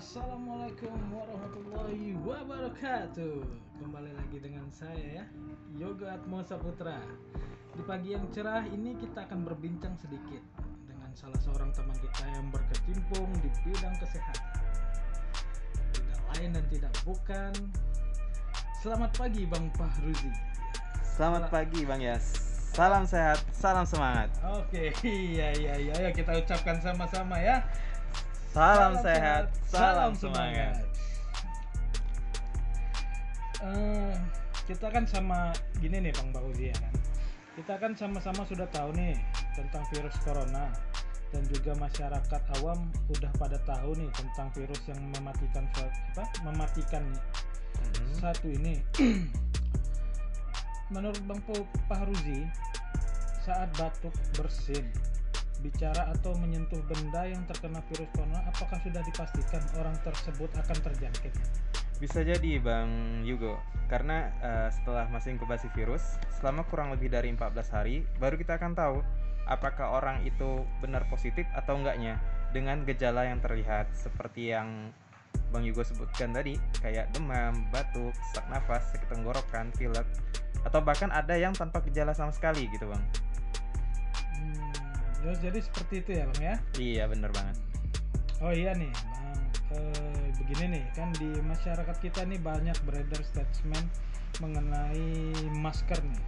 Assalamualaikum warahmatullahi wabarakatuh. Kembali lagi dengan saya ya Yoga Atmo Saputra Di pagi yang cerah ini kita akan berbincang sedikit Dengan salah seorang teman kita yang berkecimpung di bidang kesehatan. Tidak lain dan tidak bukan. Selamat pagi Bang Fahruzi. Selamat pagi Bang Yas. Salam sehat, salam semangat. Oke, iya iya iya. Kita ucapkan sama-sama ya Salam, sehat, salam semangat. Eh, kita kan sama gini nih Bang Bauzi ya kan. Kita kan sama-sama sudah tahu nih tentang virus corona dan juga masyarakat awam udah pada tahu nih tentang virus yang mematikan apa mematikan nih Mhm. satu ini. Menurut Bang Po- Fahruzi, saat batuk bersin, bicara atau menyentuh benda yang terkena virus corona, apakah sudah dipastikan orang tersebut akan terjangkit? Bisa jadi Bang Yugo, karena eh, setelah masa inkubasi virus, selama kurang lebih dari 14 hari, baru kita akan tahu apakah orang itu benar positif atau enggaknya dengan gejala yang terlihat seperti yang Bang Yugo sebutkan tadi, kayak demam, batuk, sesak nafas, sakit tenggorokan, pilek, atau bahkan ada yang tanpa gejala sama sekali gitu Bang. Hmm, ya, jadi seperti itu ya bang ya. Iya bener banget. Oh iya nih bang, Eh, begini nih kan di masyarakat kita nih banyak beredar statement mengenai masker nih.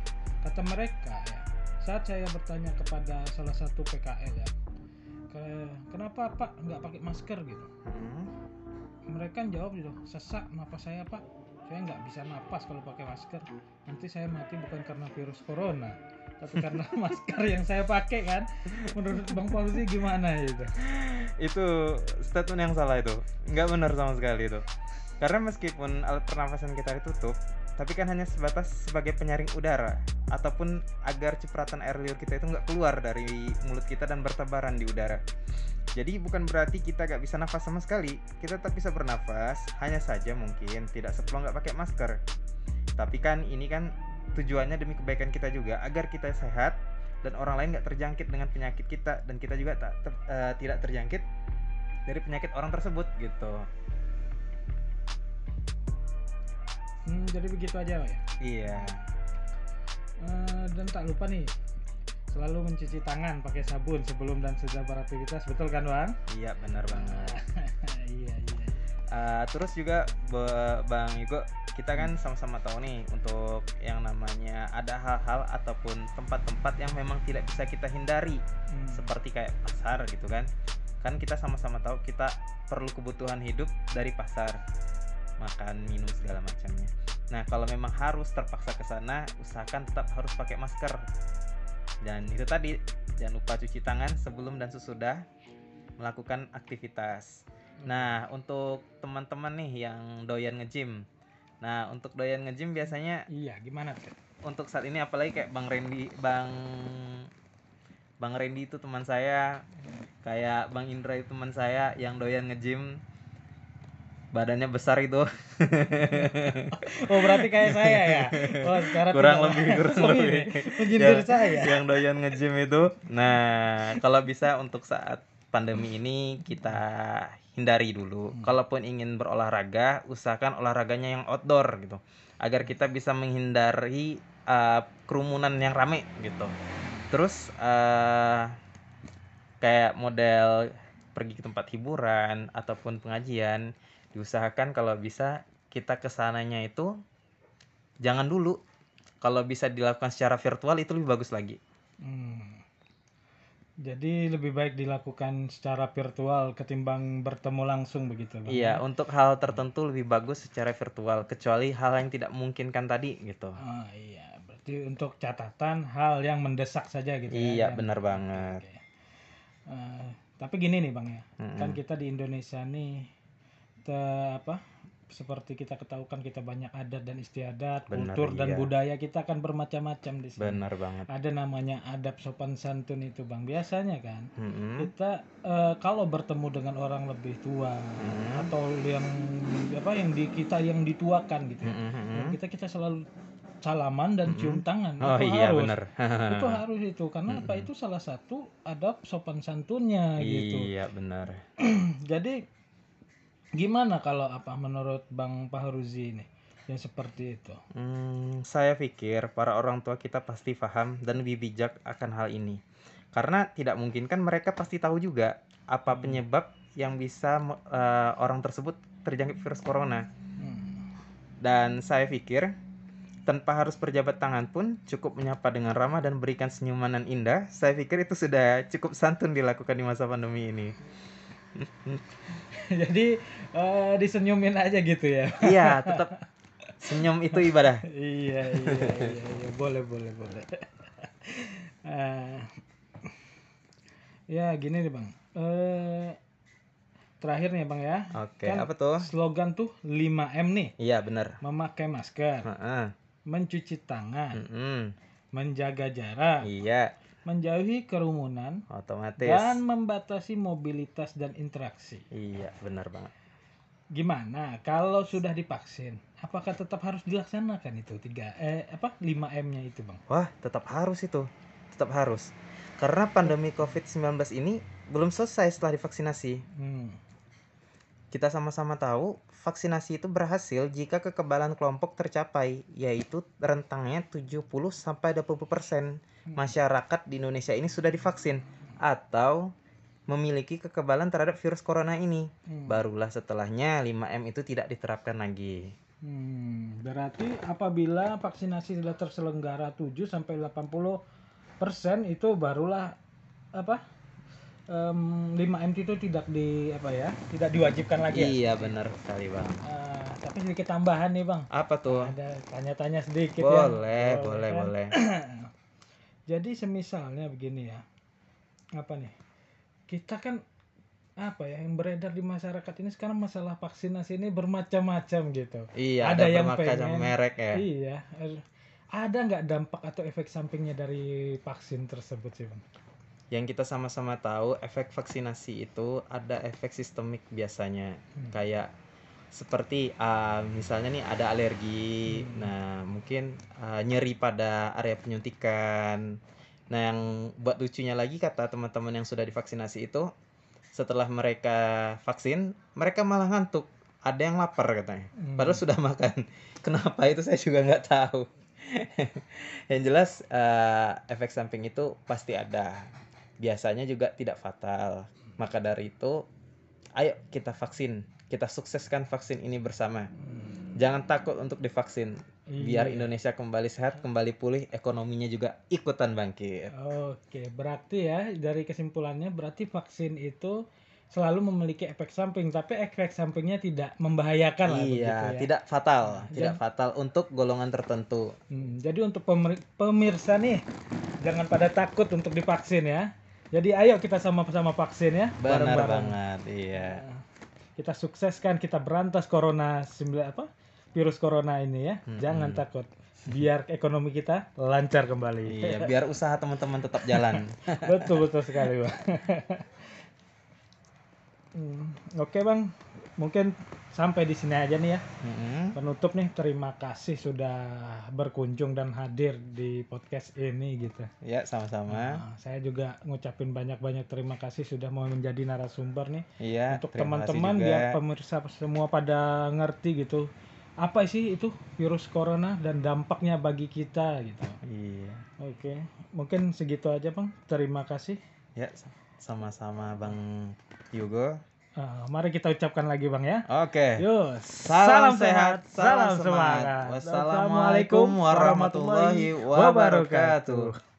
Kata mereka ya, saat saya bertanya kepada salah satu PKL ya, "Ke- kenapa pak nggak pakai masker gitu? Mhm. Mereka jawab gitu, sesak napas saya pak, saya nggak bisa napas kalau pakai masker. Nanti saya mati bukan karena virus corona, tapi karena masker yang saya pakai kan. Menurut bang Fauzi gimana itu? itu statement yang salah itu nggak benar sama sekali itu karena meskipun alat pernafasan kita ditutup tapi kan hanya sebatas sebagai penyaring udara ataupun agar cipratan air liur kita itu nggak keluar dari mulut kita dan bertebaran di udara jadi bukan berarti kita nggak bisa nafas sama sekali kita tetap bisa bernafas hanya saja mungkin tidak sepenuh nggak pakai masker tapi kan ini kan tujuannya demi kebaikan kita juga agar kita sehat dan orang lain nggak terjangkit dengan penyakit kita dan kita juga tak ter- eh, tidak terjangkit dari penyakit orang tersebut gitu. Hmm, jadi begitu aja ya. Iya. Eh, dan tak lupa nih selalu mencuci tangan pakai sabun sebelum dan sesudah beraktivitas betul kan bang? Iya benar banget. iya iya. Eh, terus juga Bang Yugo kita kan sama-sama tahu nih untuk yang namanya ada hal-hal ataupun tempat-tempat yang memang tidak bisa kita hindari Hmm. seperti kayak pasar gitu kan kan kita sama-sama tahu kita perlu kebutuhan hidup dari pasar makan minum segala macamnya. Nah kalau memang harus terpaksa ke sana usahakan tetap harus pakai masker. Dan itu tadi jangan lupa cuci tangan sebelum dan sesudah melakukan aktivitas. Nah untuk teman-teman nih yang doyan nge-gym. Nah untuk doyan nge-gym biasanya Iya gimana tuh? untuk saat ini apalagi kayak Bang Randy Bang Bang Randy itu teman saya kayak Bang Indra itu teman saya yang doyan nge-gym badannya besar itu Oh berarti kayak saya ya? Oh sekarang kurang tidak- lebih kurang lebih ini, Menyindir Ya, saya. yang doyan nge-gym itu nah kalau bisa untuk saat pandemi ini kita hindari dulu Hmm. kalaupun ingin berolahraga usahakan olahraganya yang outdoor gitu agar kita bisa menghindari uh, kerumunan yang rame gitu terus uh, kayak model pergi ke tempat hiburan ataupun pengajian diusahakan kalau bisa kita ke sananya itu jangan dulu kalau bisa dilakukan secara virtual itu lebih bagus lagi Hmm. Jadi lebih baik dilakukan secara virtual ketimbang bertemu langsung begitu bang? iya untuk hal tertentu lebih bagus secara virtual kecuali hal yang tidak memungkinkan tadi gitu Ah iya, berarti untuk catatan hal yang mendesak saja gitu ya. iya yang- benar banget Oke. Eh, tapi gini nih bang ya, Mm-mm. kan kita di Indonesia nih, te- apa seperti kita ketahukan kita banyak adat dan istiadat, Benar, kultur dan iya. budaya kita kan bermacam-macam di sini. benar banget Ada namanya adab sopan santun itu bang. Biasanya kan Mm-mm. kita eh, kalau bertemu dengan orang lebih tua Mm. atau yang apa yang di kita yang dituakan gitu, Mm-mm. kita kita selalu salaman dan Mm-mm. cium tangan. oh Itu iya harus benar itu harus itu karena apa Mm-mm. itu salah satu adab sopan santunnya gitu iya benar jadi Gimana kalau apa menurut Bang Fahruzi ini yang seperti itu? Hmm, saya pikir para orang tua kita pasti paham dan lebih bijak akan hal ini. Karena tidak mungkin kan mereka pasti tahu juga apa Hmm. penyebab yang bisa eh, orang tersebut terjangkit virus corona. Hmm. Dan saya pikir tanpa harus berjabat tangan pun cukup menyapa dengan ramah dan berikan senyuman yang indah. Saya pikir itu sudah cukup santun dilakukan di masa pandemi ini. Jadi eh, disenyumin aja gitu ya. Iya, tetap senyum itu ibadah. iya, iya, iya, iya, boleh, boleh, boleh. Eh, ya gini nih bang. Eh, terakhir nih bang ya. Oke, Kan apa tuh? Slogan tuh 5M nih. Iya, benar. Memakai masker, Heeh. mencuci tangan, Mm-mm. menjaga jarak, Iya, menjauhi kerumunan, otomatis. dan membatasi mobilitas dan interaksi. Iya, benar banget. Gimana kalau sudah divaksin? Apakah tetap harus dilaksanakan itu tiga eh apa 5M-nya itu, Bang? Wah, tetap harus itu. Tetap harus. Karena pandemi COVID-19 ini belum selesai setelah divaksinasi. Hmm. Kita sama-sama tahu, vaksinasi itu berhasil jika kekebalan kelompok tercapai, yaitu rentangnya 70 sampai 20% masyarakat di Indonesia ini sudah divaksin atau memiliki kekebalan terhadap virus corona ini. Hmm. Barulah setelahnya 5M itu tidak diterapkan lagi. Hmm, berarti apabila vaksinasi sudah terselenggara 7 sampai 80 persen itu barulah apa em, 5M itu tidak di apa ya tidak diwajibkan lagi ya? Iya, benar sekali, Bang. Ah, tapi sedikit tambahan nih bang Apa tuh? ada tanya-tanya sedikit ya Boleh, boleh, kan? boleh. jadi semisalnya begini ya apa nih kita kan apa ya yang beredar di masyarakat ini sekarang masalah vaksinasi ini bermacam-macam gitu Iya, Ada ada, yang pengen- merek ya. Iya. Ada nggak dampak atau efek sampingnya dari vaksin tersebut sih bang? Yang kita sama-sama tahu, efek vaksinasi itu ada efek sistemik biasanya. Hmm. Kayak seperti ah, misalnya nih ada alergi, Hmm. nah mungkin ah, nyeri pada area penyuntikan. Nah, yang buat lucunya lagi kata teman-teman yang sudah divaksinasi itu, setelah mereka vaksin, mereka malah ngantuk. Ada yang lapar katanya. Hmm. Padahal sudah makan. Kenapa itu saya juga nggak tahu. yang jelas eh, efek samping itu pasti ada. Biasanya juga tidak fatal. Maka dari itu, ayo kita vaksin. Kita sukseskan vaksin ini bersama. Hmm. Jangan takut untuk divaksin. Biar Iya. Indonesia kembali sehat, kembali pulih, ekonominya juga ikutan bangkit. Oke, berarti ya dari kesimpulannya berarti vaksin itu selalu memiliki efek samping, tapi efek sampingnya tidak membahayakan lah begitu Iya, ya. tidak fatal, Nah, tidak fatal untuk golongan tertentu. Hmm, jadi untuk pemirsa nih jangan pada takut untuk divaksin ya. Jadi ayo kita sama-sama vaksin ya. Benar bareng-bareng. banget, iya. Nah, kita sukseskan kita berantas corona 9 apa virus corona ini ya Mm-mm. jangan takut biar ekonomi kita lancar kembali Iya, biar usaha teman-teman tetap jalan. betul betul sekali bang Hmm, oke bang mungkin sampai di sini aja nih ya Mm-mm. penutup nih terima kasih sudah berkunjung dan hadir di podcast ini gitu Ya, sama-sama. Nah, saya juga ngucapin banyak-banyak terima kasih sudah mau menjadi narasumber nih Iya, untuk teman-teman biar pemirsa semua pada ngerti gitu apa sih itu virus corona dan dampaknya bagi kita gitu Iya. oke mungkin segitu aja bang terima kasih Ya, sama-sama Bang Yugo. Ah, mari kita ucapkan lagi bang ya Oke. Yuk, Salam sehat, salam salam semangat. semangat. Wassalamualaikum warahmatullahi wabarakatuh.